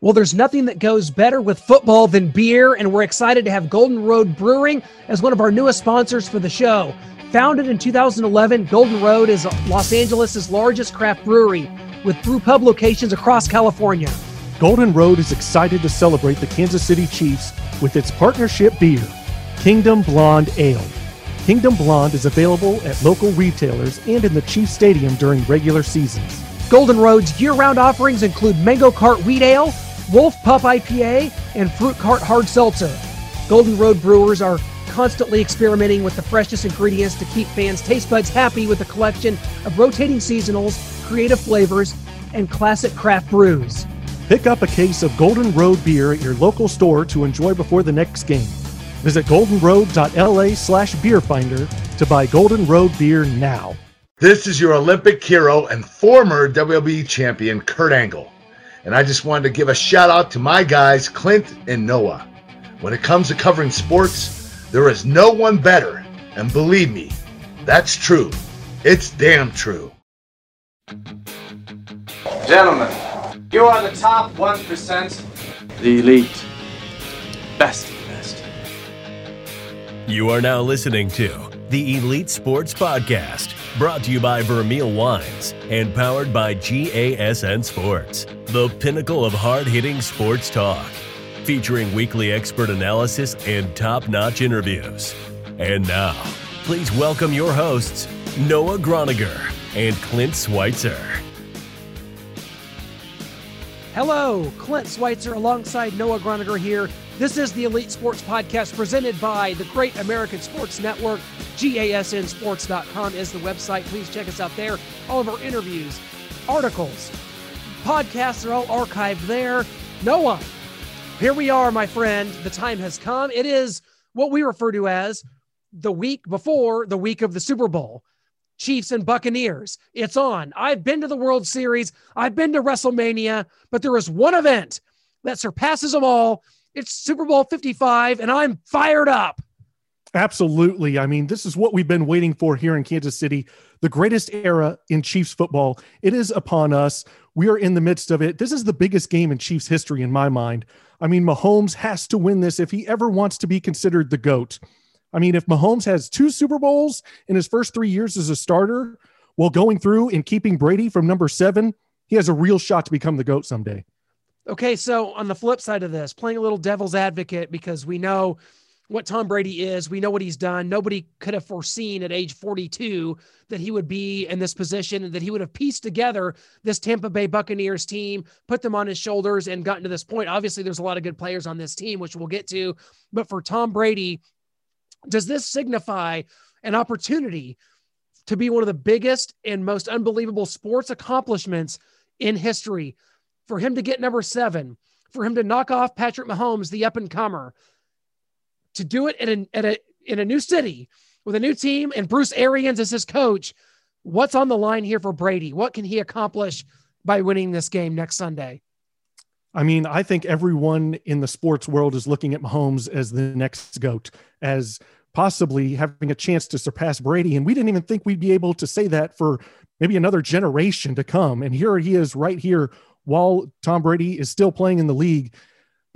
Well, there's nothing that goes better with football than beer, and we're excited to have Golden Road Brewing as one of our newest sponsors for the show. Founded in 2011, Golden Road is Los Angeles' largest craft brewery with brew pub locations across California. Golden Road is excited to celebrate the Kansas City Chiefs with its partnership beer, Kingdom Blonde Ale. Kingdom Blonde is available at local retailers and in the Chiefs Stadium during regular seasons. Golden Road's year round offerings include Mango Cart Wheat Ale, Wolf Pup IPA, and Fruit Cart Hard Seltzer. Golden Road brewers are constantly experimenting with the freshest ingredients to keep fans' taste buds happy with a collection of rotating seasonals, creative flavors, and classic craft brews. Pick up a case of Golden Road beer at your local store to enjoy before the next game. Visit goldenroad.la slash beerfinder to buy Golden Road beer now. This is your Olympic hero and former WWE champion, Kurt Angle and I just wanted to give a shout out to my guys, Clint and Noah. When it comes to covering sports, there is no one better. And believe me, that's true. It's damn true. Gentlemen, you are the top 1%. The elite. Best of the best. You are now listening to the Elite Sports Podcast, brought to you by Vermeil Wines and powered by GASN Sports, the pinnacle of hard hitting sports talk, featuring weekly expert analysis and top notch interviews. And now, please welcome your hosts, Noah Groniger and Clint Schweitzer. Hello, Clint Schweitzer alongside Noah Groniger here. This is the Elite Sports Podcast presented by the Great American Sports Network. GASNsports.com is the website. Please check us out there. All of our interviews, articles, podcasts are all archived there. Noah, here we are, my friend. The time has come. It is what we refer to as the week before the week of the Super Bowl. Chiefs and Buccaneers. It's on. I've been to the World Series, I've been to WrestleMania, but there is one event that surpasses them all. It's Super Bowl 55, and I'm fired up. Absolutely. I mean, this is what we've been waiting for here in Kansas City. The greatest era in Chiefs football. It is upon us. We are in the midst of it. This is the biggest game in Chiefs history, in my mind. I mean, Mahomes has to win this if he ever wants to be considered the GOAT. I mean, if Mahomes has two Super Bowls in his first three years as a starter while going through and keeping Brady from number seven, he has a real shot to become the GOAT someday. Okay, so on the flip side of this, playing a little devil's advocate because we know what Tom Brady is, we know what he's done. Nobody could have foreseen at age 42 that he would be in this position and that he would have pieced together this Tampa Bay Buccaneers team, put them on his shoulders, and gotten to this point. Obviously, there's a lot of good players on this team, which we'll get to. But for Tom Brady, does this signify an opportunity to be one of the biggest and most unbelievable sports accomplishments in history? For him to get number seven, for him to knock off Patrick Mahomes, the up and comer, to do it in a, at a, in a new city with a new team and Bruce Arians as his coach. What's on the line here for Brady? What can he accomplish by winning this game next Sunday? I mean, I think everyone in the sports world is looking at Mahomes as the next GOAT, as possibly having a chance to surpass Brady. And we didn't even think we'd be able to say that for maybe another generation to come. And here he is right here while Tom Brady is still playing in the league.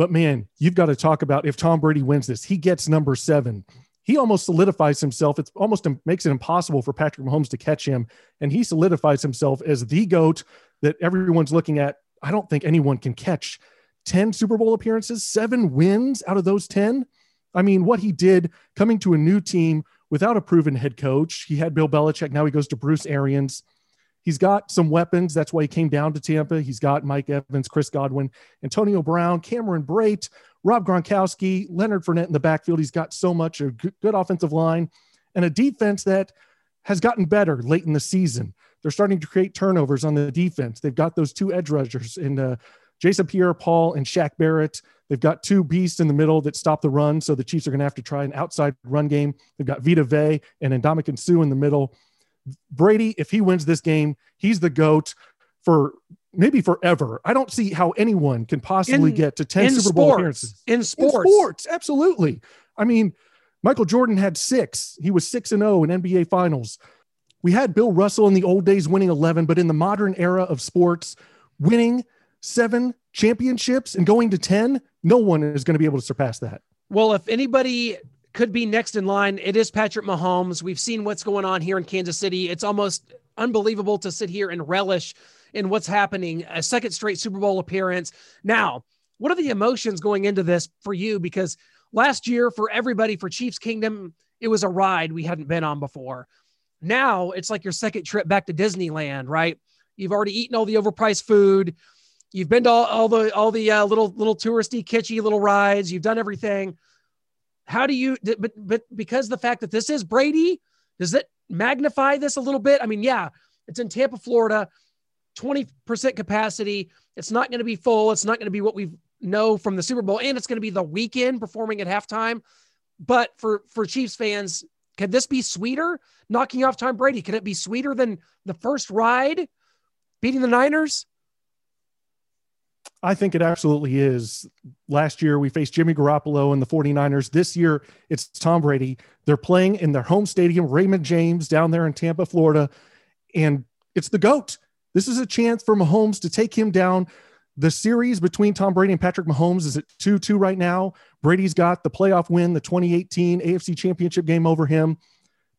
But man, you've got to talk about if Tom Brady wins this, he gets number seven. He almost solidifies himself. It's almost makes it impossible for Patrick Mahomes to catch him. And he solidifies himself as the GOAT that everyone's looking at I don't think anyone can catch 10 Super Bowl appearances, seven wins out of those 10. I mean, what he did coming to a new team without a proven head coach. He had Bill Belichick. Now he goes to Bruce Arians. He's got some weapons. That's why he came down to Tampa. He's got Mike Evans, Chris Godwin, Antonio Brown, Cameron Brate, Rob Gronkowski, Leonard Fournette in the backfield. He's got so much a good, offensive line and a defense that has gotten better late in the season. They're starting to create turnovers on the defense. They've got those two edge rushers in uh, Jason Pierre-Paul and Shaq Barrett. They've got two beasts in the middle that stop the run. So the Chiefs are going to have to try an outside run game. They've got Vita Vea and Ndamukong Suh in the middle. Brady, if he wins this game, he's the GOAT for maybe forever. I don't see how anyone can possibly in, get to 10 Super sports, Bowl appearances. In sports. In sports, absolutely. I mean, Michael Jordan had six. He was 6 and 0 in NBA finals. We had Bill Russell in the old days winning 11, but in the modern era of sports, winning seven championships and going to 10, no one is going to be able to surpass that. Well, if anybody could be next in line, it is Patrick Mahomes. We've seen what's going on here in Kansas City. It's almost unbelievable to sit here and relish in what's happening. A second straight Super Bowl appearance. Now, what are the emotions going into this for you? Because last year, for everybody, for Chiefs Kingdom, it was a ride we hadn't been on before. Now it's like your second trip back to Disneyland, right? You've already eaten all the overpriced food. You've been to all, all the all the uh, little little touristy, kitschy little rides. You've done everything. How do you? But but because the fact that this is Brady, does it magnify this a little bit? I mean, yeah, it's in Tampa, Florida, twenty percent capacity. It's not going to be full. It's not going to be what we know from the Super Bowl, and it's going to be the Weeknd performing at halftime. But for for Chiefs fans, can this be sweeter? Knocking off Tom Brady, can it be sweeter than the first ride beating the Niners? I think it absolutely is. Last year, we faced Jimmy Garoppolo and the 49ers. This year, it's Tom Brady. They're playing in their home stadium, Raymond James, down there in Tampa, Florida. And it's the GOAT. This is a chance for Mahomes to take him down. The series between Tom Brady and Patrick Mahomes is at 2 2 right now. Brady's got the playoff win, the 2018 AFC Championship game over him.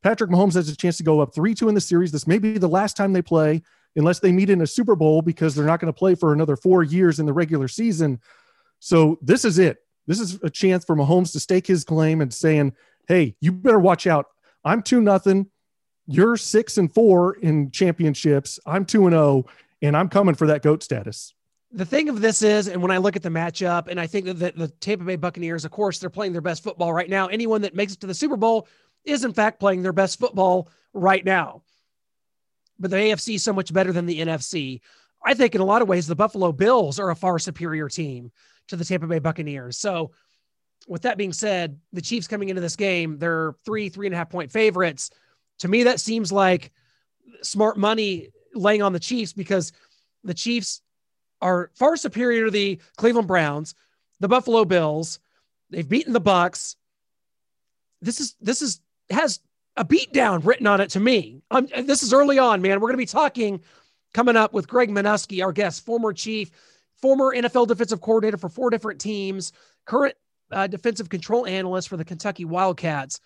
Patrick Mahomes has a chance to go up 3 2 in the series. This may be the last time they play unless they meet in a Super Bowl because they're not going to play for another four years in the regular season. So this is it. This is a chance for Mahomes to stake his claim and saying, "Hey, you better watch out. I'm two nothing. You're six and four in championships. I'm two and zero, oh, and I'm coming for that goat status." The thing of this is, and when I look at the matchup, and I think that the, the Tampa Bay Buccaneers, of course, they're playing their best football right now. Anyone that makes it to the Super Bowl is, in fact, playing their best football right now but the AFC is so much better than the NFC. I think in a lot of ways, the Buffalo Bills are a far superior team to the Tampa Bay Buccaneers. So, with that being said, the Chiefs coming into this game, they're three, three and a half point favorites. To me, that seems like smart money laying on the Chiefs because the Chiefs are far superior to the Cleveland Browns, the Buffalo Bills. They've beaten the Bucks. This is this is has a beatdown written on it to me. Um, this is early on, man. We're going to be talking coming up with Greg Manusky, our guest, former chief, former NFL defensive coordinator for four different teams, current uh, defensive control analyst for the Kentucky Wildcats.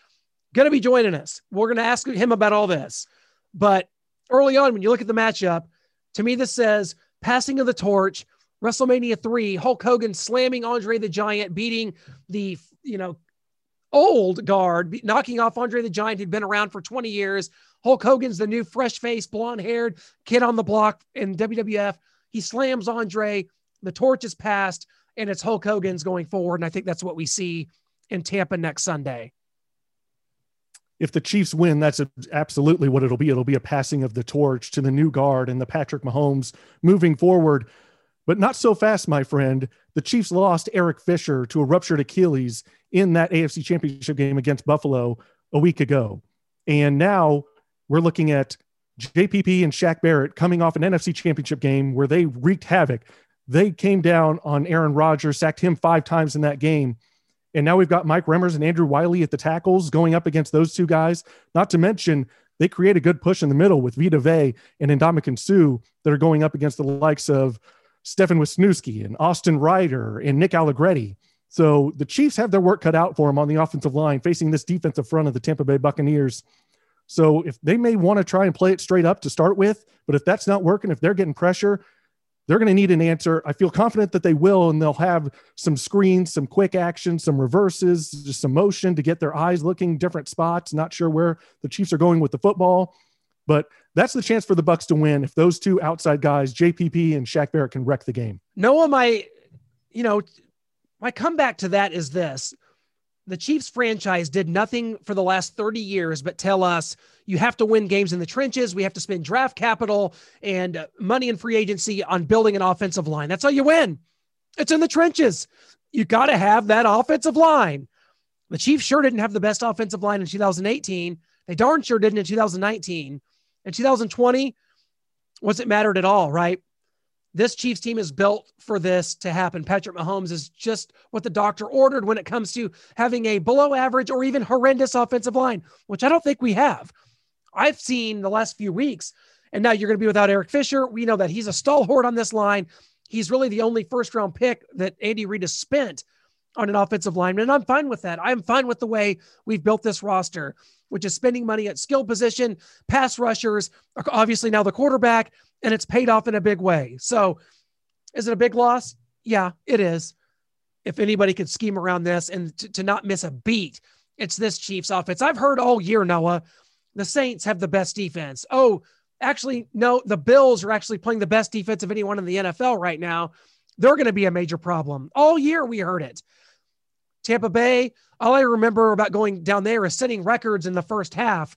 Going to be joining us. We're going to ask him about all this. But early on, when you look at the matchup, to me, this says passing of the torch. WrestleMania 3, Hulk Hogan slamming Andre the Giant, beating the, you know, old guard, knocking off Andre the Giant, who'd been around for 20 years. Hulk Hogan's the new fresh faced, blonde haired kid on the block in WWF. He slams Andre. The torch is passed, and it's Hulk Hogan's going forward. And I think that's what we see in Tampa next Sunday. If the Chiefs win, that's absolutely what it'll be. It'll be a passing of the torch to the new guard and the Patrick Mahomes moving forward. But not so fast, my friend. The Chiefs lost Eric Fisher to a ruptured Achilles in that AFC championship game against Buffalo a week ago. And now we're looking at JPP and Shaq Barrett coming off an NFC championship game where they wreaked havoc. They came down on Aaron Rodgers, sacked him five times in that game. And now we've got Mike Remmers and Andrew Wylie at the tackles going up against those two guys. Not to mention, they create a good push in the middle with Vita Vea and Ndamukong Suh that are going up against the likes of Stefan Wisniewski and Austin Reiter and Nick Allegretti. So the Chiefs have their work cut out for them on the offensive line, facing this defensive front of the Tampa Bay Buccaneers. So if they may want to try and play it straight up to start with, but if that's not working, if they're getting pressure, they're going to need an answer. I feel confident that they will, and they'll have some screens, some quick action, some reverses, just some motion to get their eyes looking different spots. Not sure where the Chiefs are going with the football, but that's the chance for the Bucks to win if those two outside guys, JPP and Shaq Barrett, can wreck the game. Noah, my, you know, my comeback to that is this the Chiefs franchise did nothing for the last 30 years but tell us you have to win games in the trenches. We have to spend draft capital and uh, money in free agency on building an offensive line. That's how you win. It's in the trenches. You got to have that offensive line. The Chiefs sure didn't have the best offensive line in 2018. They darn sure didn't in 2019. In 2020, was it mattered at all, right? This Chiefs team is built for this to happen. Patrick Mahomes is just what the doctor ordered when it comes to having a below average or even horrendous offensive line, which I don't think we have. I've seen the last few weeks, and now you're going to be without Eric Fisher. We know that he's a stalwart on this line. he's really the only first round pick that Andy Reid has spent on an offensive lineman. And I'm fine with that. I'm fine with the way we've built this roster, which is spending money at skill position, pass rushers, obviously now the quarterback, and it's paid off in a big way. So is it a big loss? Yeah, it is. If anybody could scheme around this and to, to not miss a beat, it's this Chiefs offense. I've heard all year, Noah, the Saints have the best defense. Oh, actually, no, the Bills are actually playing the best defense of anyone in the NFL right now. They're going to be a major problem. All year we heard it. Tampa Bay, all I remember about going down there is setting records in the first half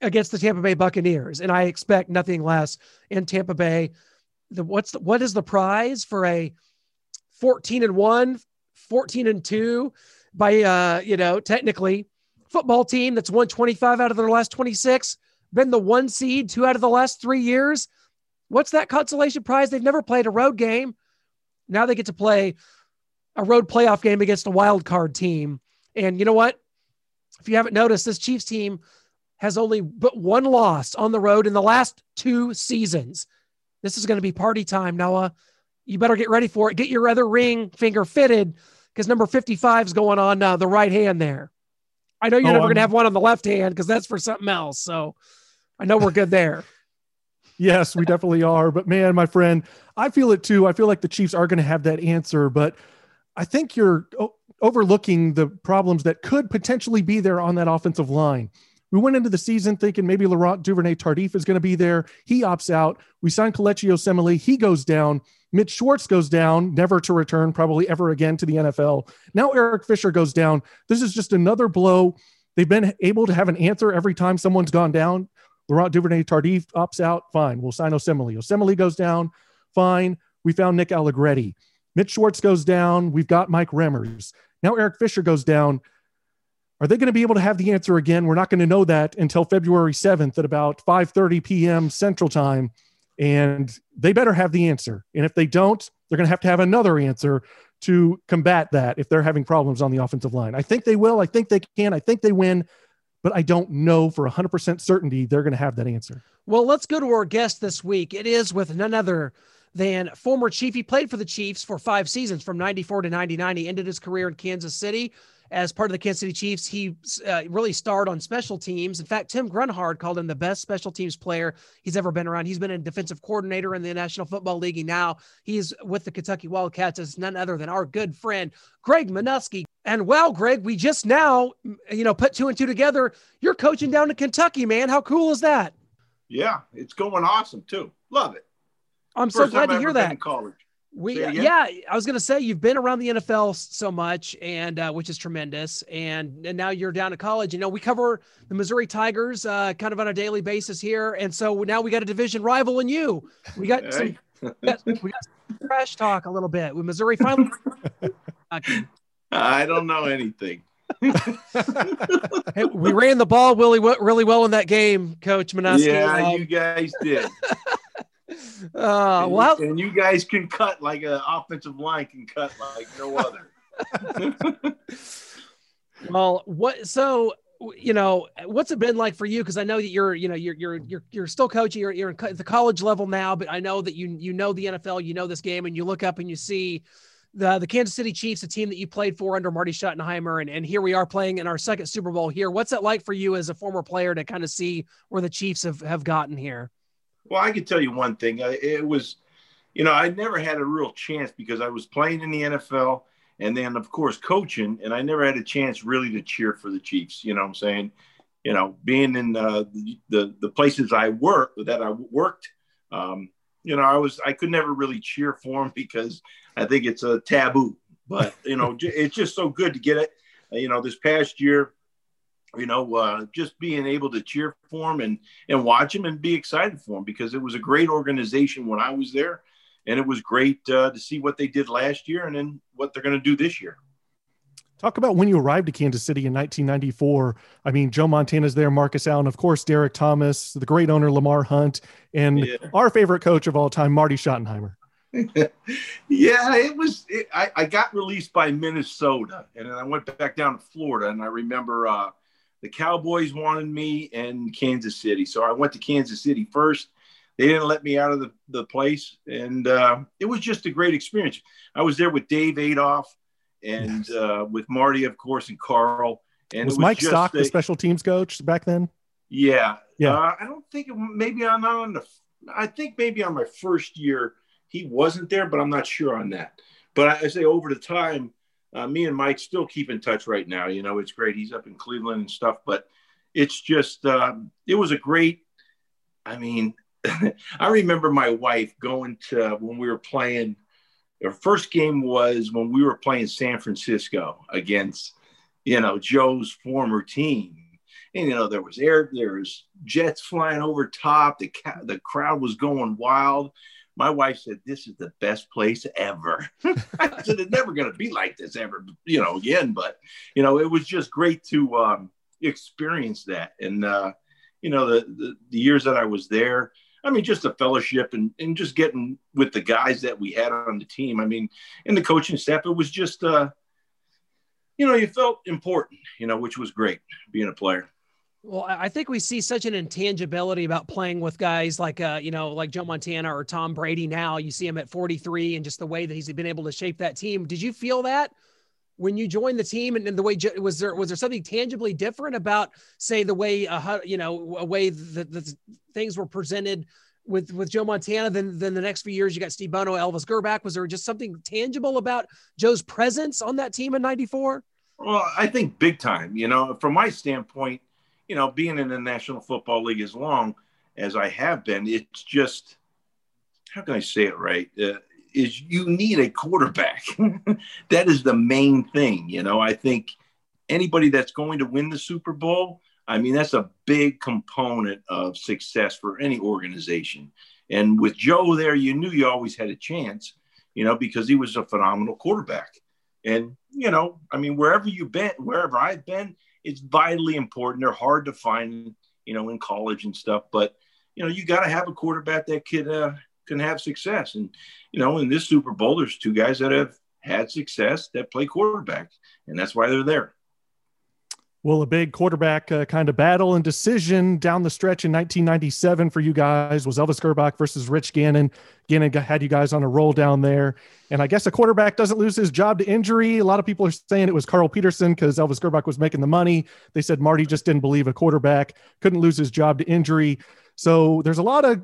against the Tampa Bay Buccaneers, and I expect nothing less in Tampa Bay. The what's the, what is the prize for a 14 and 1, 14 and 2 by uh, you know, technically football team that's won 25 out of their last 26, been the one seed two out of the last 3 years. What's that consolation prize? They've never played a road game. Now they get to play a road playoff game against a wild card team. And you know what? If you haven't noticed, this Chiefs team has only but one loss on the road in the last two seasons. This is going to be party time, Noah. You better get ready for it. Get your other ring finger fitted because number 55 is going on uh, the right hand there. I know you're oh, never going to have one on the left hand because that's for something else. So I know we're good there. yes, we definitely are. But man, my friend, I feel it too. I feel like the Chiefs are going to have that answer. But I think you're overlooking the problems that could potentially be there on that offensive line. We went into the season thinking maybe Laurent Duvernay Tardif is going to be there. He opts out. We signed Kelechi Osemele. He goes down. Mitch Schwartz goes down, never to return, probably ever again to the NFL. Now Eric Fisher goes down. This is just another blow. They've been able to have an answer every time someone's gone down. Laurent Duvernay Tardif opts out. Fine. We'll sign Osemele. Osemele goes down. Fine. We found Nick Allegretti. Mitch Schwartz goes down. We've got Mike Remmers. Now Eric Fisher goes down. Are they going to be able to have the answer again? We're not going to know that until February 7th at about 5:30 p.m. Central Time, and they better have the answer. And if they don't, they're going to have to have another answer to combat that if they're having problems on the offensive line. I think they will. I think they can. I think they win, but I don't know for 100% certainty they're going to have that answer. Well, let's go to our guest this week. It is with none other than former Chief. He played for the Chiefs for five seasons from 94 to 99. He ended his career in Kansas City as part of the Kansas City Chiefs. He uh, really starred on special teams. In fact, Tim Grunhard called him the best special teams player he's ever been around. He's been a defensive coordinator in the National Football League. And now he's with the Kentucky Wildcats as none other than our good friend, Greg Manusky. And well, Greg, we just now, you know, put two and two together. You're coaching down in Kentucky, man. How cool is that? Yeah, it's going awesome too. Love it. I'm First so glad to hear that. college. We yeah, I was gonna say you've been around the NFL so much, and uh, which is tremendous, and and now you're down at college. You know, we cover the Missouri Tigers uh, kind of on a daily basis here, and so now we got a division rival in you. We got some, we got, we got some trash talk a little bit with Missouri finally. I don't know anything. hey, we ran the ball really really well in that game, Coach Manusky. Yeah, um, you guys did. Uh, and, well, and you guys can cut like an offensive line can cut like no other. well, what so you know what's it been like for you? Because i know that you're you know you're you're you're, you're still coaching you're, you're at the college level now but i know that you you know the nfl you know this game and you look up and you see the the kansas city chiefs a team that you played for under marty schottenheimer and, and here we are playing in our second super bowl here. What's it like for you as a former player to kind of see where the chiefs have, have gotten here well, I can tell you one thing. It was, you know, I never had a real chance because I was playing in the NFL and then, of course, coaching, and I never had a chance really to cheer for the Chiefs. You know what I'm saying? You know, being in uh, the, the, places I work that I worked, um, you know, I was I could never really cheer for them because I think it's a taboo. But you know, it's just so good to get it. You know, this past year, you know, uh, just being able to cheer for him and and watch him and be excited for him because it was a great organization when I was there, and it was great uh, to see what they did last year and then what they're going to do this year. Talk about when you arrived to Kansas City in 1994. I mean, Joe Montana's there, Marcus Allen, of course, Derrick Thomas, the great owner Lamar Hunt, and yeah. our favorite coach of all time, Marty Schottenheimer. yeah, it was. It, I, I got released by Minnesota, and then I went back down to Florida, and I remember. Uh, the Cowboys wanted me in Kansas City. So I went to Kansas City first. they didn't let me out of the, the place. And uh, it was just a great experience. I was there with Dave Adolph and yes. uh, with Marty, of course, and Carl. And was, was Mike Stock a, the special teams coach back then? Yeah. Yeah. Uh, I don't think maybe I'm not on the, I think maybe on my first year he wasn't there, but I'm not sure on that. But I, I say over the time, uh, me and Mike still keep in touch right now. You know, it's great. He's up in Cleveland and stuff, but it's just, um, it was a great, I mean, I remember my wife going to when we were playing. Our first game was when we were playing San Francisco against, you know, Joe's former team. And you know there was air, there was jets flying over top. The ca- the crowd was going wild. My wife said, "This is the best place ever." I said, "It's never going to be like this ever, you know, again." But you know, it was just great to um, experience that. And uh, you know, the, the the years that I was there, I mean, just the fellowship and, and just getting with the guys that we had on the team. I mean, in the coaching staff, it was just, uh, you know, you felt important, you know, which was great being a player. Well, I think we see such an intangibility about playing with guys like, uh, you know, like Joe Montana or Tom Brady. Now you see him at 43 and just the way that he's been able to shape that team. Did you feel that when you joined the team and, and the way was there was there something tangibly different about say the way uh, you know a way that the things were presented with with Joe Montana than than the next few years you got Steve Bono, Elvis Grbac was there just something tangible about Joe's presence on that team in 94 well I think big time you know from my standpoint you know being in the National Football League as long as I have been it's just how can I say it right uh, is you need a quarterback. that is the main thing. You know, I think anybody that's going to win the Super Bowl, I mean, that's a big component of success for any organization. And with Joe there, you knew you always had a chance, you know, because he was a phenomenal quarterback. And, you know, I mean, wherever you've been, wherever I've been, it's vitally important. They're hard to find, you know, in college and stuff. But, you know, you got to have a quarterback that could, uh, can have success. And, you know, in this Super Bowl, there's two guys that have had success that play quarterback, and that's why they're there. Well, a big quarterback uh, kind of battle and decision down the stretch in 1997 for you guys was Elvis Grbac versus Rich Gannon. Gannon had you guys on a roll down there. And I guess a quarterback doesn't lose his job to injury. A lot of people are saying it was Carl Peterson because Elvis Grbac was making the money. They said Marty just didn't believe a quarterback, couldn't lose his job to injury. So there's a lot of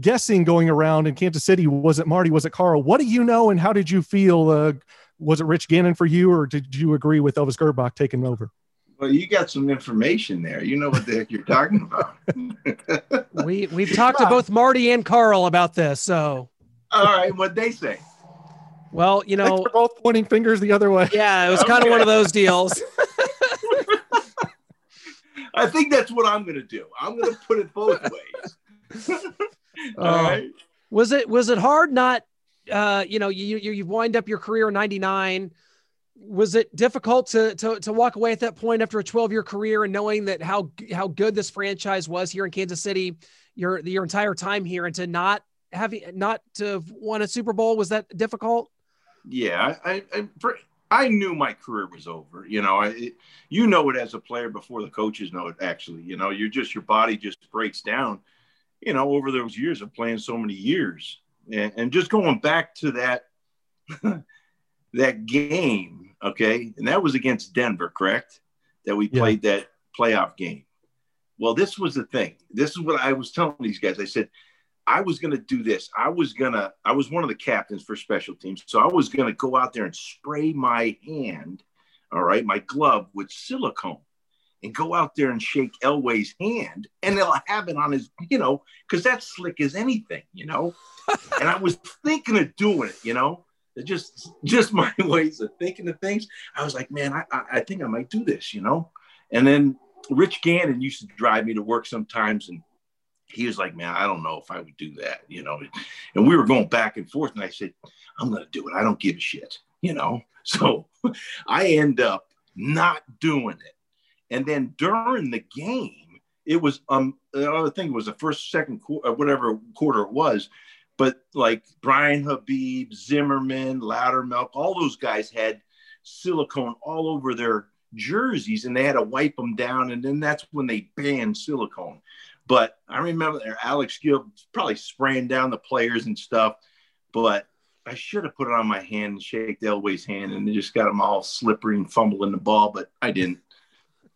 guessing going around in Kansas City. Was it Marty? Was it Carl? What do you know, and how did you feel? Uh, was it Rich Gannon for you, or did you agree with Elvis Grbac taking over? Well, you got some information there. You know what the heck you're talking about. we we've talked to both Marty and Carl about this. So, all right, what they say. Well, you know, they're both pointing fingers the other way. Yeah, it was okay. kind of one of those deals. I think that's what I'm going to do. I'm going to put it both ways. All uh, right. Was it was it hard not uh you know you you you wind up your career in 99 was it difficult to, to to walk away at that point after a 12 year career and knowing that how how good this franchise was here in Kansas City your your entire time here and to not having not to won a Super Bowl was that difficult? Yeah, I, I, I knew my career was over. You know, I, you know it as a player before the coaches know it. Actually, you know, you're just your body just breaks down. You know, over those years of playing so many years, and, and just going back to that that game, okay, and that was against Denver, correct? That we played yeah. that playoff game. Well, this was the thing. This is what I was telling these guys. I said, I was going to do this. I was going to, I was one of the captains for special teams. So I was going to go out there and spray my hand, all right, my glove with silicone and go out there and shake Elway's hand and they'll have it on his, you know, because that's slick as anything, you know. and I was thinking of doing it, you know, just just my ways of thinking of things. I was like, man, I, I think I might do this, you know. And then Rich Gannon used to drive me to work sometimes and he was like, man, I don't know if I would do that, you know. And we were going back and forth, and I said, I'm to do it. I don't give a shit, you know. So I end up not doing it. And then during the game, it was um I think it was the first, second quarter, uh, whatever quarter it was, but like Brian Habib, Zimmerman, Loudermilk, all those guys had silicone all over their jerseys, and they had to wipe them down. And then that's when they banned silicone. But I remember there, Alex Gill probably spraying down the players and stuff. But I should have put it on my hand and shake Elway's hand, and they just got him all slippery and fumbling the ball, but I didn't.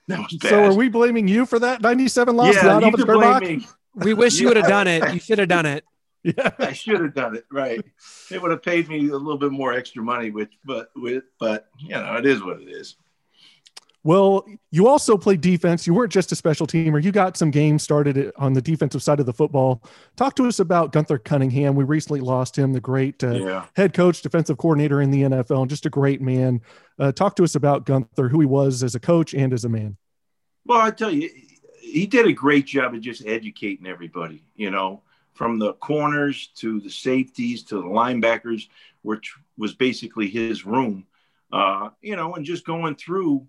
That was bad. So are we blaming you for that 97 loss? Yeah, you can blame me. We wish you would have done it. You should have done it. Yeah, I should have done it. Right. They would have paid me a little bit more extra money, which, but with, but you know, it is what it is. Well, you also played defense. You weren't just a special teamer. You got some games started on the defensive side of the football. Talk to us about Gunther Cunningham. We recently lost him, the great uh, Yeah. head coach, defensive coordinator in the NFL, and just a great man. Uh, talk to us about Gunther, who he was as a coach and as a man. Well, I tell you, he did a great job of just educating everybody, you know, from the corners to the safeties to the linebackers, which was basically his room, uh, you know, and just going through,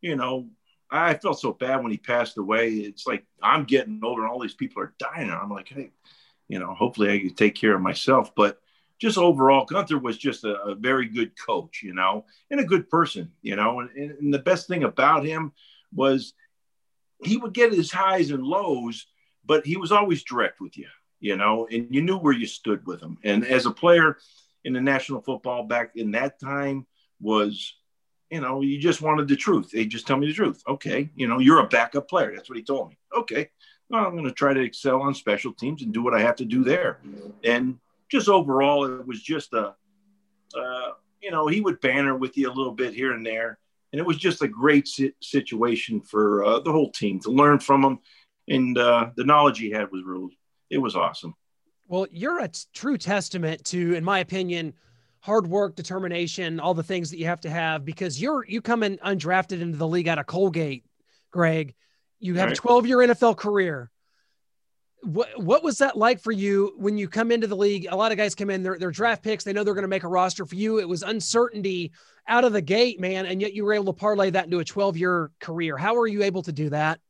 you know, I felt so bad when he passed away. It's like I'm getting older and all these people are dying. And I'm like, hey, you know, hopefully I can take care of myself. But just overall, Gunther was just a, a very good coach, you know, and a good person, you know. And, and the best thing about him was he would get his highs and lows, but he was always direct with you, you know, and you knew where you stood with him. And as a player in the national football back in that time was, you know, you just wanted the truth. They just tell me the truth. Okay, you know, you're a backup player. That's what he told me. Okay, well, I'm going to try to excel on special teams and do what I have to do there. And just overall, it was just a, uh, you know, he would banter with you a little bit here and there and it was just a great si- situation for uh, the whole team to learn from him and uh, the knowledge he had was real it was awesome Well, you're a true testament to, in my opinion, hard work, determination, all the things that you have to have because you're you come in undrafted into the league out of Colgate, Greg. You have a 12 year NFL career. What what was that like for you when you come into the league? A lot of guys come in, they're, they're draft picks, they know they're going to make a roster for you. It was uncertainty out of the gate, man, and yet you were able to parlay that into a 12 year career. How were you able to do that?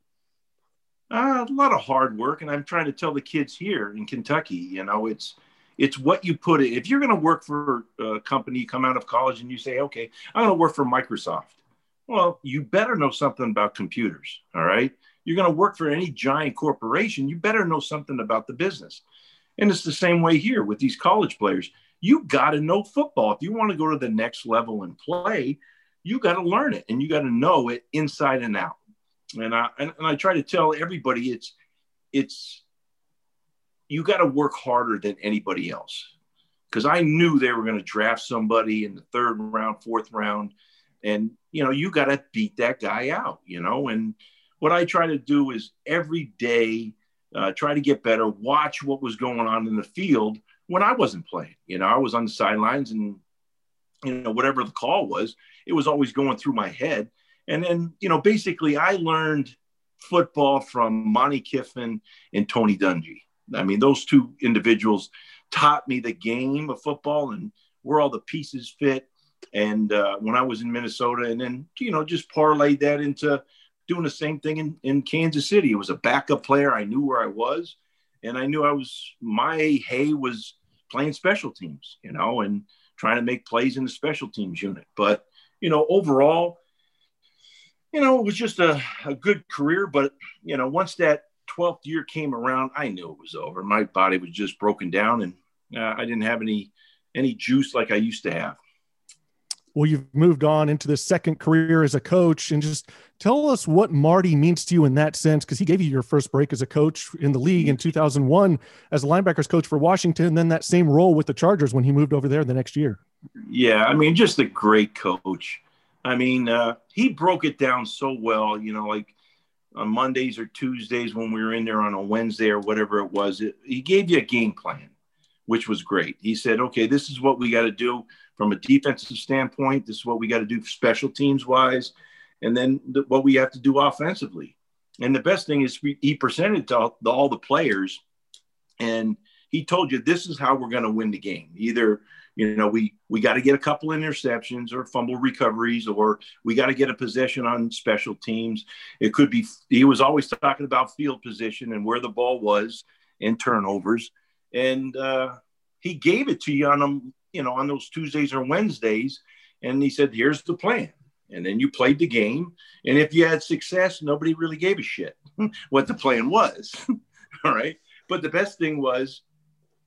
Uh, a lot of hard work and i'm trying to tell the kids here in kentucky you know it's it's what you put it if you're going to work for a company you come out of college and you say okay i'm going to work for microsoft. Well you better know something about computers all right? You're going to work for any giant corporation you better know something about the business. And it's the same way here with these college players. You got to know football. If you want to go to the next level and play you got to learn it and you got to know it inside and out and I and, and I try to tell everybody it's it's you got to work harder than anybody else because I knew they were going to draft somebody in the third round, fourth round, and you know you got to beat that guy out, you know. And what I try to do is every day uh, try to get better, watch what was going on in the field when I wasn't playing. You know, I was on the sidelines and you know whatever the call was, it was always going through my head. And then, you know, basically I learned football from Monte Kiffin and Tony Dungy. I mean, those two individuals taught me the game of football and where all the pieces fit. And uh, when I was in Minnesota, and then, you know, just parlayed that into doing the same thing in, in Kansas City. It was a backup player. I knew where I was, and I knew I was, my hay was playing special teams, you know, and trying to make plays in the special teams unit. But, you know, overall, you know, it was just a, a good career. But, you know, once that 12th year came around, I knew it was over. My body was just broken down and uh, I didn't have any, any juice like I used to have. Well, you've moved on into the second career as a coach, and just tell us what Marty means to you in that sense, because he gave you your first break as a coach in the league in 2001 as a linebackers coach for Washington, then that same role with the Chargers when he moved over there the next year. Yeah, I mean, just a great coach. I mean, uh, he broke it down so well. You know, like on Mondays or Tuesdays when we were in there on a Wednesday or whatever it was, it, he gave you a game plan, which was great. He said, "Okay, this is what we got to do from a defensive standpoint. This is what we got to do special teams wise, and then th- what we have to do offensively." And the best thing is he presented to all, all the players, and he told you this is how we're going to win the game. Either you know we we got to get a couple interceptions or fumble recoveries or we got to get a possession on special teams. It could be he was always talking about field position and where the ball was and turnovers. And uh, he gave it to you on them you know on those tuesdays or wednesdays. And he said here's the plan. And then you played the game. And if you had success nobody really gave a shit what the plan was. All right. But the best thing was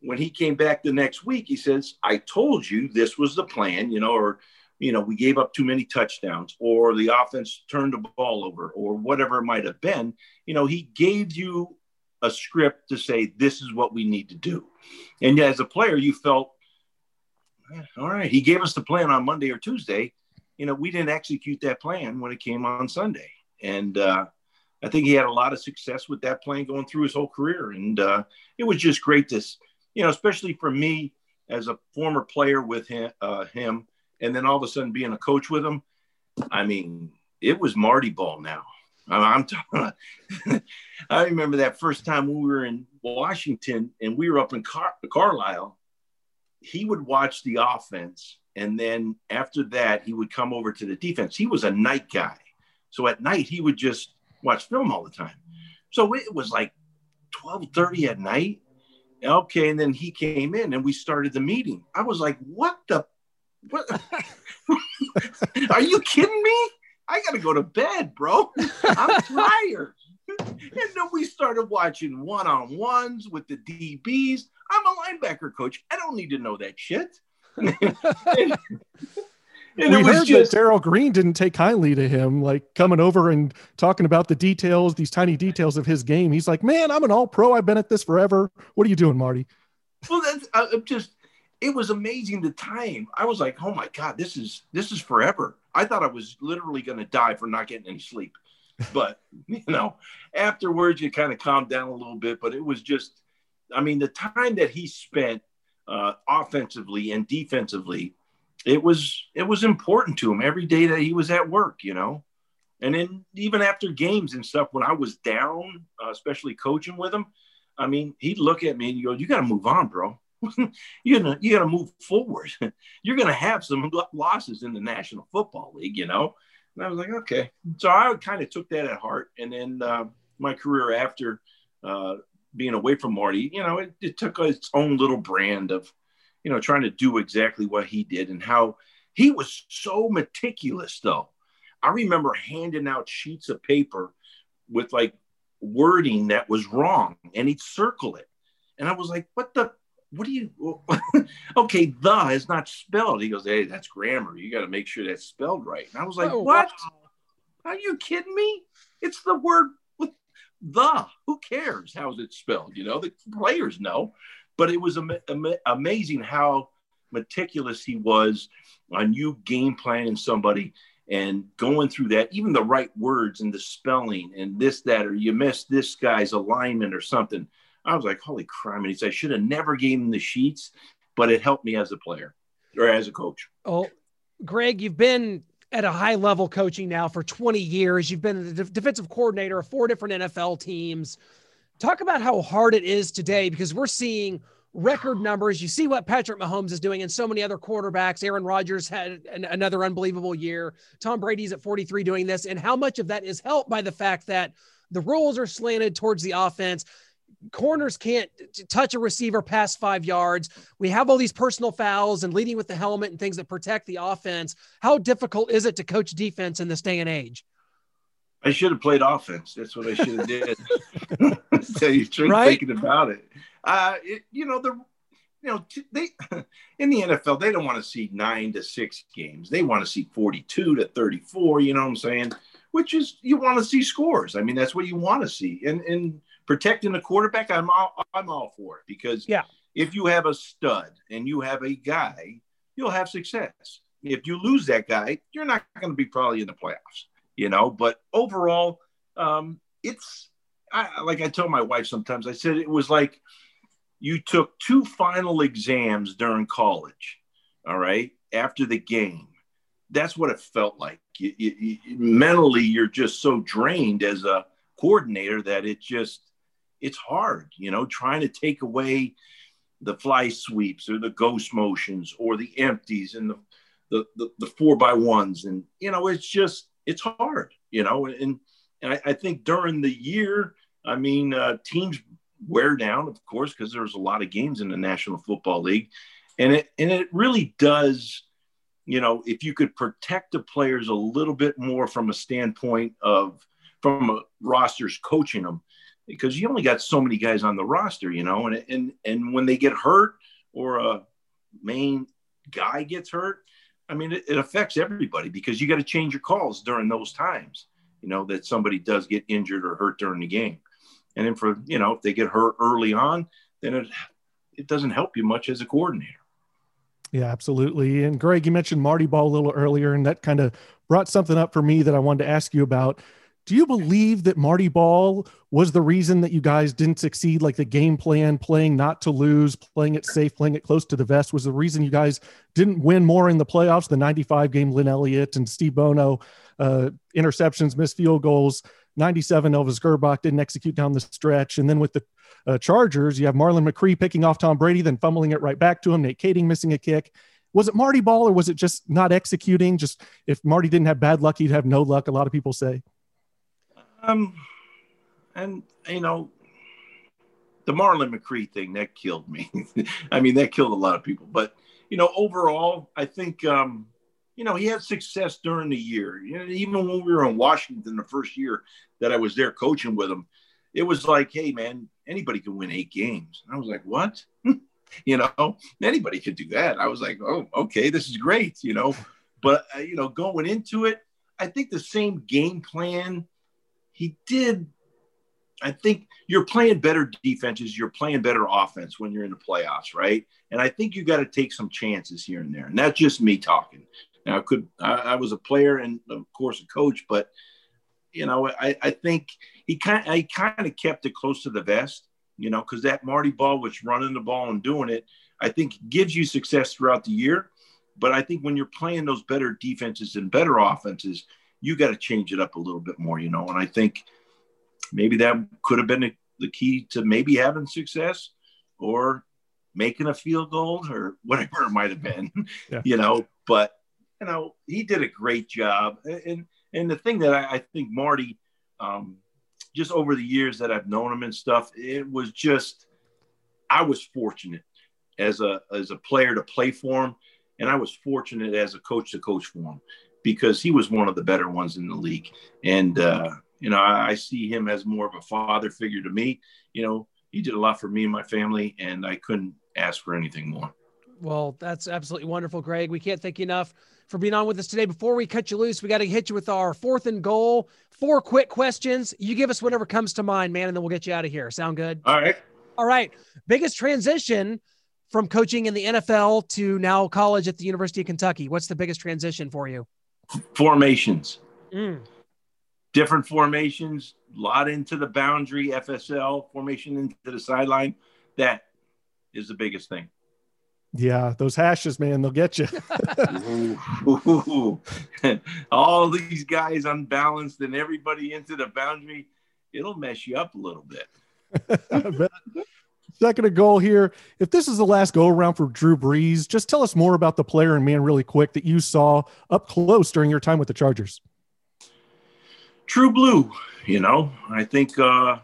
when he came back the next week, he says, I told you this was the plan, you know, or, you know, we gave up too many touchdowns or the offense turned the ball over or whatever it might have been. You know, he gave you a script to say, this is what we need to do. And as a player, you felt, eh, all right, he gave us the plan on Monday or Tuesday. You know, we didn't execute that plan when it came on Sunday. And, uh, I think he had a lot of success with that plan going through his whole career. And uh, it was just great to, you know, especially for me as a former player with him, uh, him, and then all of a sudden being a coach with him. I mean, it was Marty ball now. I'm talking. I remember that first time we were in Washington and we were up in Car- Carlisle. He would watch the offense, and then after that, he would come over to the defense. He was a night guy, so at night he would just watch film all the time. So it was like 12:30 at night. Okay, and then he came in and we started the meeting. I was like, "What the? What? Are you kidding me? I got to go to bed, bro. I'm tired." and then we started watching one-on-ones with the DBs. I'm a linebacker coach. I don't need to know that shit. And we heard just, that Darrell Green didn't take kindly to him, like coming over and talking about the details, these tiny details of his game. He's like, "Man, I'm an All Pro. I've been at this forever. What are you doing, Marty?" Well, that's uh, just. It was amazing the time. I was like, "Oh my god, this is this is forever." I thought I was literally going to die for not getting any sleep, but you know, afterwards you kind of calmed down a little bit. But it was just, I mean, the time that he spent uh, offensively and defensively it was it was important to him every day that he was at work, you know. And then even after games and stuff, when I was down, uh, especially coaching with him, I mean, he'd look at me and go, "You got to move on, bro. you gonna you got to move forward. You're gonna have some losses in the National Football League, you know." And I was like, "Okay." So I kind of took that at heart. And then uh, my career after uh, being away from Marty, you know, it, it took its own little brand of you know, trying to do exactly what he did and how he was so meticulous, though. I remember handing out sheets of paper with like wording that was wrong and he'd circle it. And I was like, what the, what do you, okay, the is not spelled. He goes, hey, that's grammar. You got to make sure that's spelled right. And I was like, oh, what? Wow. Are you kidding me? It's the word with the. Who cares? How's it spelled? You know, the players know. But it was am- am- amazing how meticulous he was on you game planning somebody and going through that, even the right words and the spelling and this, that, or you missed this guy's alignment or something. I was like, holy crap. And he said, I should have never gave him the sheets, but it helped me as a player or as a coach. Oh, Greg, you've been at a high level coaching now for 20 years. You've been the defensive coordinator of four different NFL teams. Talk about how hard it is today because we're seeing record numbers. You see what Patrick Mahomes is doing and so many other quarterbacks. Aaron Rodgers had an, another unbelievable year. Tom Brady's at 43 doing this. And how much of that is helped by the fact that the rules are slanted towards the offense. Corners can't touch a receiver past five yards. We have all these personal fouls and leading with the helmet and things that protect the offense. How difficult is it to coach defense in this day and age? I should have played offense. That's what I should have did. Tell you truth, right? thinking about it. Uh, it, you know the, you know they in the NFL they don't want to see nine to six games. They want to see forty-two to thirty-four. You know what I'm saying? Which is you want to see scores. I mean that's what you want to see. And and protecting the quarterback, I'm all I'm all for it because yeah, if you have a stud and you have a guy, you'll have success. If you lose that guy, you're not going to be probably in the playoffs you know. But overall, um, it's I, like I tell my wife sometimes. I said it was like you took two final exams during college. All right, after the game, that's what it felt like. You, you, you, mentally, you're just so drained as a coordinator that it just it's hard. You know, trying to take away the fly sweeps or the ghost motions or the empties and the the, the, the four by ones and you know it's just it's hard, you know, and and I, I think during the year, I mean, uh, teams wear down, of course, because there's a lot of games in the National Football League, and it and it really does, you know, if you could protect the players a little bit more from a standpoint of from a rosters coaching them, because you only got so many guys on the roster, you know, and and and when they get hurt or a main guy gets hurt, I mean, it, it affects everybody because you got to change your calls during those times, you know, that somebody does get injured or hurt during the game. And then for, you know, if they get hurt early on, then it, it doesn't help you much as a coordinator. Yeah, absolutely. And Greg, you mentioned Marty Ball a little earlier, and that kind of brought something up for me that I wanted to ask you about. Do you believe that Marty Ball was the reason that you guys didn't succeed? Like the game plan, playing not to lose, playing it safe, playing it close to the vest, was the reason you guys didn't win more in the playoffs? The 95 game, Lin Elliott and Steve Bono, uh, interceptions, missed field goals. 97, Elvis Grbac didn't execute down the stretch. And then with the uh, Chargers, you have Marlon McCree picking off Tom Brady, then fumbling it right back to him. Nate Kaeding missing a kick. Was it Marty Ball or was it just not executing? Just if Marty didn't have bad luck, he'd have no luck. A lot of people say. Um, and you know, the Marlon McCree thing that killed me. I mean, that killed a lot of people. But you know, overall, I think um, you know he had success during the year. You know, even when we were in Washington the first year that I was there coaching with him, it was like, hey man, anybody can win eight games. And I was like, what? you know, anybody could do that. I was like, oh, okay, this is great. You know, but uh, you know, going into it, I think the same game plan he did. I think you're playing better defenses, you're playing better offense when you're in the playoffs, right? And I think you got to take some chances here and there. And that's just me talking. Now, I could I, I was a player and of course a coach, but you know, I, I think he kind he kind of kept it close to the vest, you know, because that Marty Ball was running the ball and doing it, I think gives you success throughout the year. But I think when you're playing those better defenses and better offenses, you got to change it up a little bit more, you know. And I think maybe that could have been the key to maybe having success or making a field goal or whatever it might have been, yeah. you know. But you know, he did a great job. And and the thing that I, I think Marty, um, just over the years that I've known him and stuff, it was just I was fortunate as a as a player to play for him, and I was fortunate as a coach to coach for him because he was one of the better ones in the league. And, uh, you know, I, I, see him as more of a father figure to me. You know, he did a lot for me and my family, and I couldn't ask for anything more. Well, that's absolutely wonderful, Greg. We can't thank you enough for being on with us today. Before we cut you loose, we got to hit you with our fourth and goal. Four quick questions. You give us whatever comes to mind, man, and then we'll get you out of here. Sound good? All right. All right. Biggest transition from coaching in the NFL to now college at the University of Kentucky. What's the biggest transition for you? Formations. Mm. Different formations, a lot into the boundary, FSL formation into the sideline. That is the biggest thing. Yeah, those hashes, man, they'll get you. All these guys unbalanced and everybody into the boundary, it'll mess you up a little bit. Second to goal here. If this is the last go around for Drew Brees, just tell us more about the player and man really quick that you saw up close during your time with the Chargers. True blue, you know. I think uh,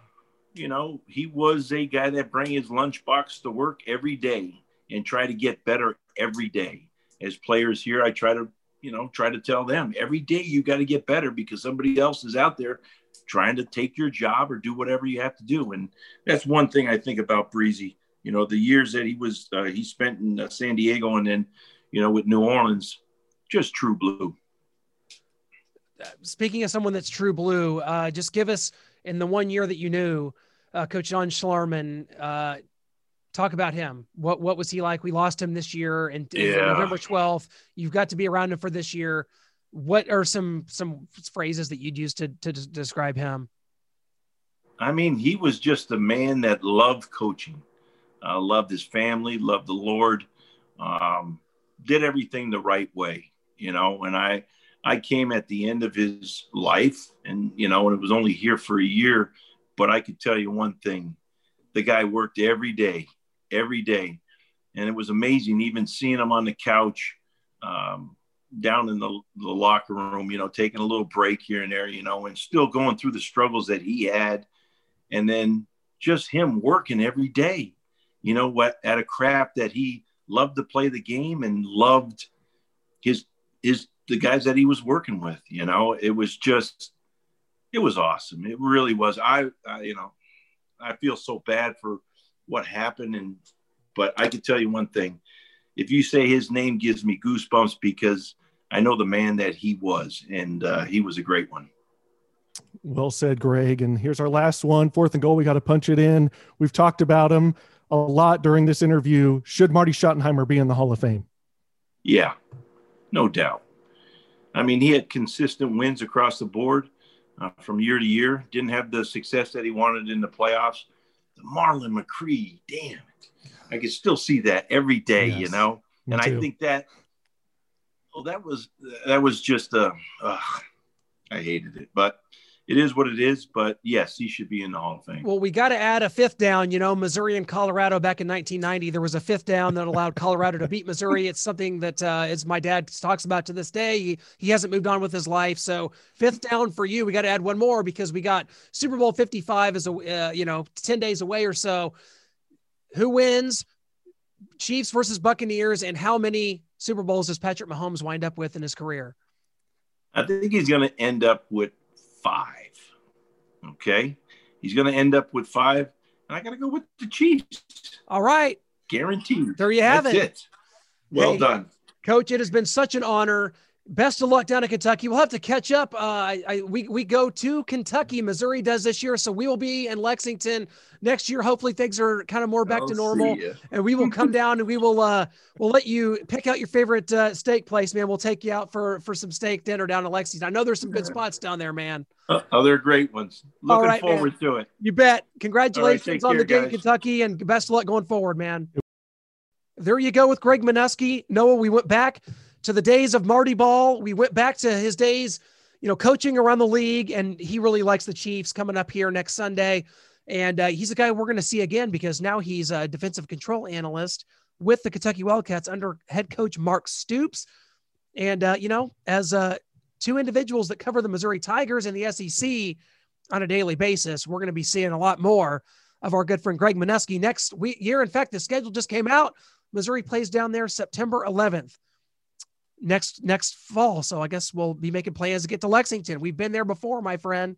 you know, he was a guy that bring his lunchbox to work every day and try to get better every day. As players here, I try to, you know, try to tell them every day you got to get better because somebody else is out there trying to take your job or do whatever you have to do. And that's one thing I think about Breezy. You know, the years that he was uh, he spent in uh, San Diego and then, you know, with New Orleans, just true blue. Speaking of someone that's true blue, uh, just give us in the one year that you knew uh, Coach John Schlarman. Uh, talk about him. What what was he like? We lost him this year, and yeah. November twelfth. You've got to be around him for this year what are some some phrases that you'd use to to describe him? I mean, he was just a man that loved coaching, uh, loved his family, loved the Lord, um, did everything the right way, you know. And I, I came at the end of his life, and you know, and it was only here for a year, but I could tell you one thing: the guy worked every day, every day, and it was amazing. Even seeing him on the couch, um, down in the, the locker room, you know, taking a little break here and there, you know, and still going through the struggles that he had. And then just him working every day, you know, what at a craft that he loved to play the game and loved his, his, the guys that he was working with, you know, it was just, it was awesome. It really was. I, I you know, I feel so bad for what happened. And, but I can tell you one thing if you say his name gives me goosebumps because I know the man that he was, and uh, he was a great one. Well said, Greg. And here's our last one, fourth and goal. We got to punch it in. We've talked about him a lot during this interview. Should Marty Schottenheimer be in the Hall of Fame? Yeah, no doubt. I mean, he had consistent wins across the board uh, from year to year. Didn't have the success that he wanted in the playoffs. The Marlon McCree, damn it. I can still see that every day, yes, you know? And I think that, well, that was, that was just, uh, I hated it. But it is what it is. But yes, he should be in the Hall of Fame. Well, we got to add a fifth down. You know, Missouri and Colorado back in 1990, there was a fifth down that allowed Colorado to beat Missouri. It's something that, uh, as my dad talks about to this day, he, he hasn't moved on with his life. So fifth down for you. We got to add one more because we got Super Bowl 55 is a uh, you know 10 days away or so. Who wins? Chiefs versus Buccaneers, and how many Super Bowls does Patrick Mahomes wind up with in his career? I think he's going to end up with five. Okay. He's going to end up with five. And I got to go with the Chiefs. All right. Guaranteed. There you have That's it. it. Well hey, done. Coach, it has been such an honor best of luck down in Kentucky. We'll have to catch up. Uh, I, I, we we go to Kentucky. Missouri does this year, so we will be in Lexington next year. Hopefully, things are kind of more back I'll to normal, and we will come down and we will uh we'll let you pick out your favorite uh, steak place, man. We'll take you out for for some steak dinner down in Lexington. I know there's some good spots down there, man. Uh, oh, they're great ones. Looking right, forward man. to it. You bet. Congratulations right, on care, the game, Kentucky, and best of luck going forward, man. There you go with Greg Manusky. Noah, we went back to the days of Marty Ball. We went back to his days, you know, coaching around the league, and he really likes the Chiefs coming up here next Sunday. And uh, he's a guy we're going to see again because now he's a defensive control analyst with the Kentucky Wildcats under head coach Mark Stoops. And, uh, you know, as uh, two individuals that cover the Missouri Tigers and the SEC on a daily basis, we're going to be seeing a lot more of our good friend Greg Manusky next week, year. In fact, the schedule just came out. Missouri plays down there September 11th next next fall. So I guess we'll be making plans to get to Lexington. We've been there before, my friend.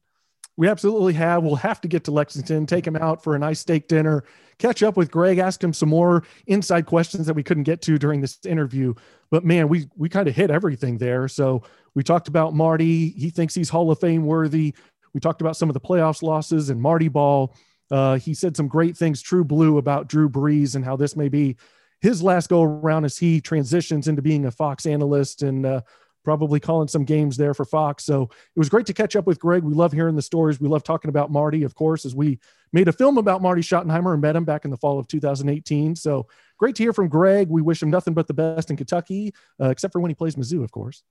We absolutely have. We'll have to get to Lexington, take him out for a nice steak dinner, catch up with Greg, ask him some more inside questions that we couldn't get to during this interview. But man, we we kind of hit everything there. So we talked about Marty. He thinks he's Hall of Fame worthy. We talked about some of the playoffs losses and Marty Ball. Uh, he said some great things, true blue, about Drew Brees and how this may be his last go around as he transitions into being a Fox analyst and uh, probably calling some games there for Fox. So it was great to catch up with Greg. We love hearing the stories. We love talking about Marty, of course, as we made a film about Marty Schottenheimer and met him back in the fall of 2018. So great to hear from Greg. We wish him nothing but the best in Kentucky, uh, except for when he plays Mizzou, of course.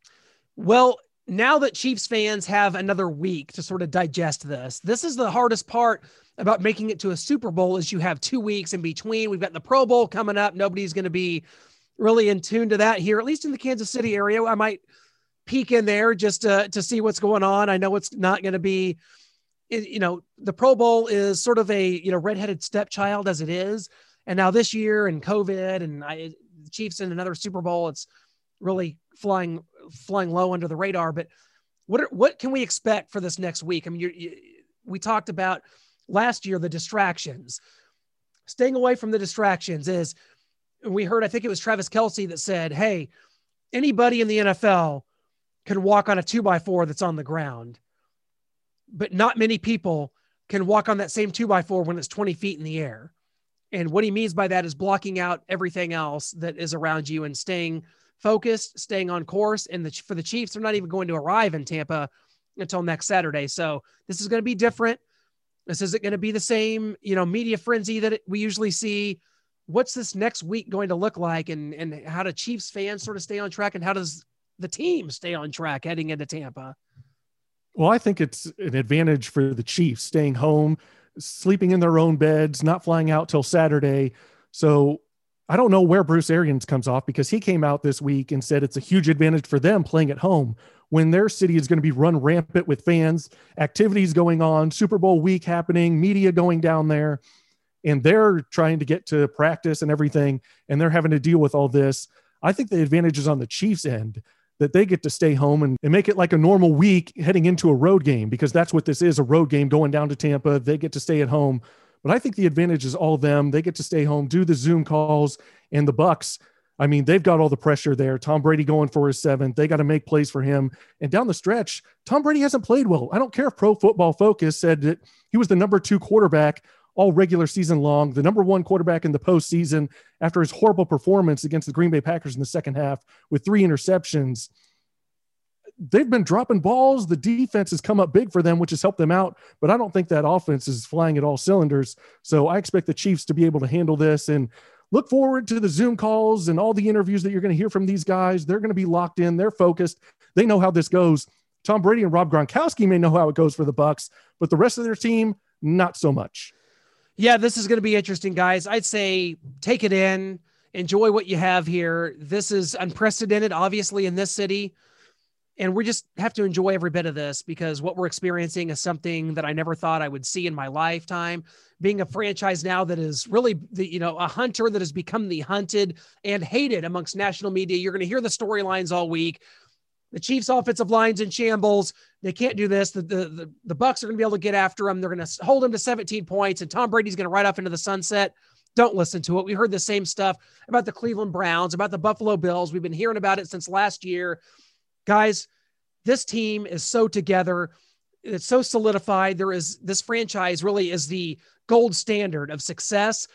Well, now that Chiefs fans have another week to sort of digest this, this is the hardest part about making it to a Super Bowl is you have two weeks in between. We've got the Pro Bowl coming up. Nobody's going to be really in tune to that here, at least in the Kansas City area. I might peek in there just to, to see what's going on. I know it's not going to be, you know, the Pro Bowl is sort of a, you know, redheaded stepchild as it is. And now this year and COVID and I, Chiefs in another Super Bowl, it's really flying, flying low under the radar. But what, are, what can we expect for this next week? I mean, you, we talked about last year, the distractions. Staying away from the distractions is, we heard, I think it was Travis Kelce that said, Hey, anybody in the NFL can walk on a two by four that's on the ground, but not many people can walk on that same two by four when it's 20 feet in the air. And what he means by that is blocking out everything else that is around you and staying focused, staying on course. And the, for the Chiefs, they're not even going to arrive in Tampa until next Saturday. So this is going to be different. This isn't going to be the same, you know, media frenzy that we usually see. What's this next week going to look like, and and how do Chiefs fans sort of stay on track, and how does the team stay on track heading into Tampa? Well, I think it's an advantage for the Chiefs staying home, sleeping in their own beds, not flying out till Saturday. So I don't know where Bruce Arians comes off because he came out this week and said it's a huge advantage for them playing at home when their city is going to be run rampant with fans, activities going on, Super Bowl week happening, media going down there, and they're trying to get to practice and everything, and they're having to deal with all this. I think the advantage is on the Chiefs' end that they get to stay home and, and make it like a normal week heading into a road game because that's what this is a road game going down to Tampa. They get to stay at home. But I think the advantage is all them. They get to stay home, do the Zoom calls, and the Bucks. I mean, they've got all the pressure there. Tom Brady going for his seventh. They got to make plays for him. And down the stretch, Tom Brady hasn't played well. I don't care if Pro Football Focus said that he was the number two quarterback all regular season long, the number one quarterback in the postseason after his horrible performance against the Green Bay Packers in the second half with three interceptions. They've been dropping balls. The defense has come up big for them, which has helped them out. But I don't think that offense is flying at all cylinders. So I expect the Chiefs to be able to handle this and look forward to the Zoom calls and all the interviews that you're going to hear from these guys. They're going to be locked in. They're focused. They know how this goes. Tom Brady and Rob Gronkowski may know how it goes for the Bucks, but the rest of their team, not so much. Yeah, this is going to be interesting, guys. I'd say take it in, enjoy what you have here. This is unprecedented, obviously, in this city. And we just have to enjoy every bit of this because what we're experiencing is something that I never thought I would see in my lifetime. Being a franchise now that is really the, you know, a hunter that has become the hunted and hated amongst national media. You're going to hear the storylines all week. The Chiefs' offensive line's in shambles. They can't do this. The, the, the, the Bucks are going to be able to get after them. They're going to hold them to 17 points, and Tom Brady's going to ride off into the sunset. Don't listen to it. We heard the same stuff about the Cleveland Browns, about the Buffalo Bills. We've been hearing about it since last year. Guys, this team is so together. It's so solidified. There is this franchise really is the gold standard of success,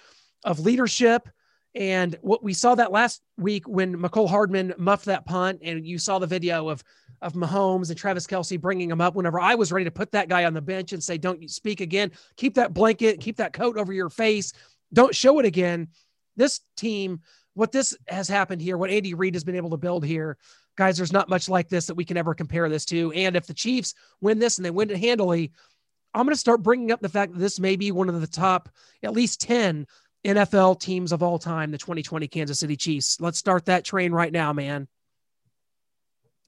of leadership, and what we saw that last week when Mecole Hardman muffed that punt, and you saw the video of of Mahomes and Travis Kelce bringing him up. Whenever I was ready to put that guy on the bench and say, "Don't speak again. Keep that blanket. Keep that coat over your face. Don't show it again." This team, what this has happened here, what Andy Reid has been able to build here, guys. There's not much like this that we can ever compare this to. And if the Chiefs win this and they win it handily, I'm going to start bringing up the fact that this may be one of the top, at least ten NFL teams of all time, the 2020 Kansas City Chiefs. Let's start that train right now, man.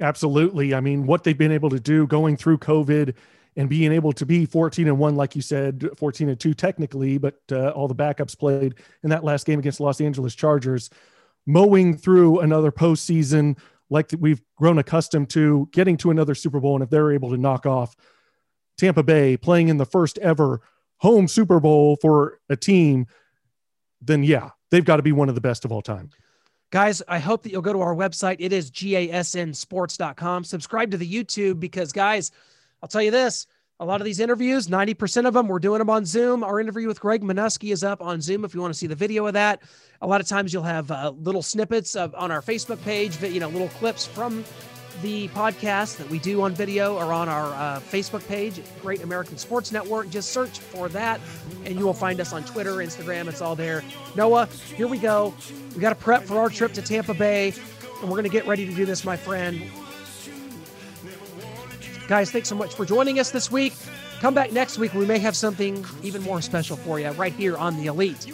Absolutely. I mean, what they've been able to do going through COVID and being able to be 14 and 1 like you said 14 and 2 technically but uh, all the backups played in that last game against los angeles chargers mowing through another postseason like we've grown accustomed to getting to another super bowl and if they're able to knock off tampa bay playing in the first ever home super bowl for a team then yeah, they've got to be one of the best of all time. Guys, I hope that you'll go to our website. It is gasnsports.com. Subscribe to the YouTube because, guys, I'll tell you this a lot of these interviews, 90% of them, we're doing them on Zoom. Our interview with Greg Manusky is up on Zoom if you want to see the video of that. A lot of times you'll have uh, little snippets of, on our Facebook page, you know, little clips from the podcast that we do on video or on our uh, Facebook page, Great American Sports Network. Just search for that, and you will find us on Twitter, Instagram. It's all there. Noah, here we go. We got to prep for our trip to Tampa Bay, and we're going to get ready to do this, my friend. Guys, thanks so much for joining us this week. Come back next week. We may have something even more special for you right here on The Elite.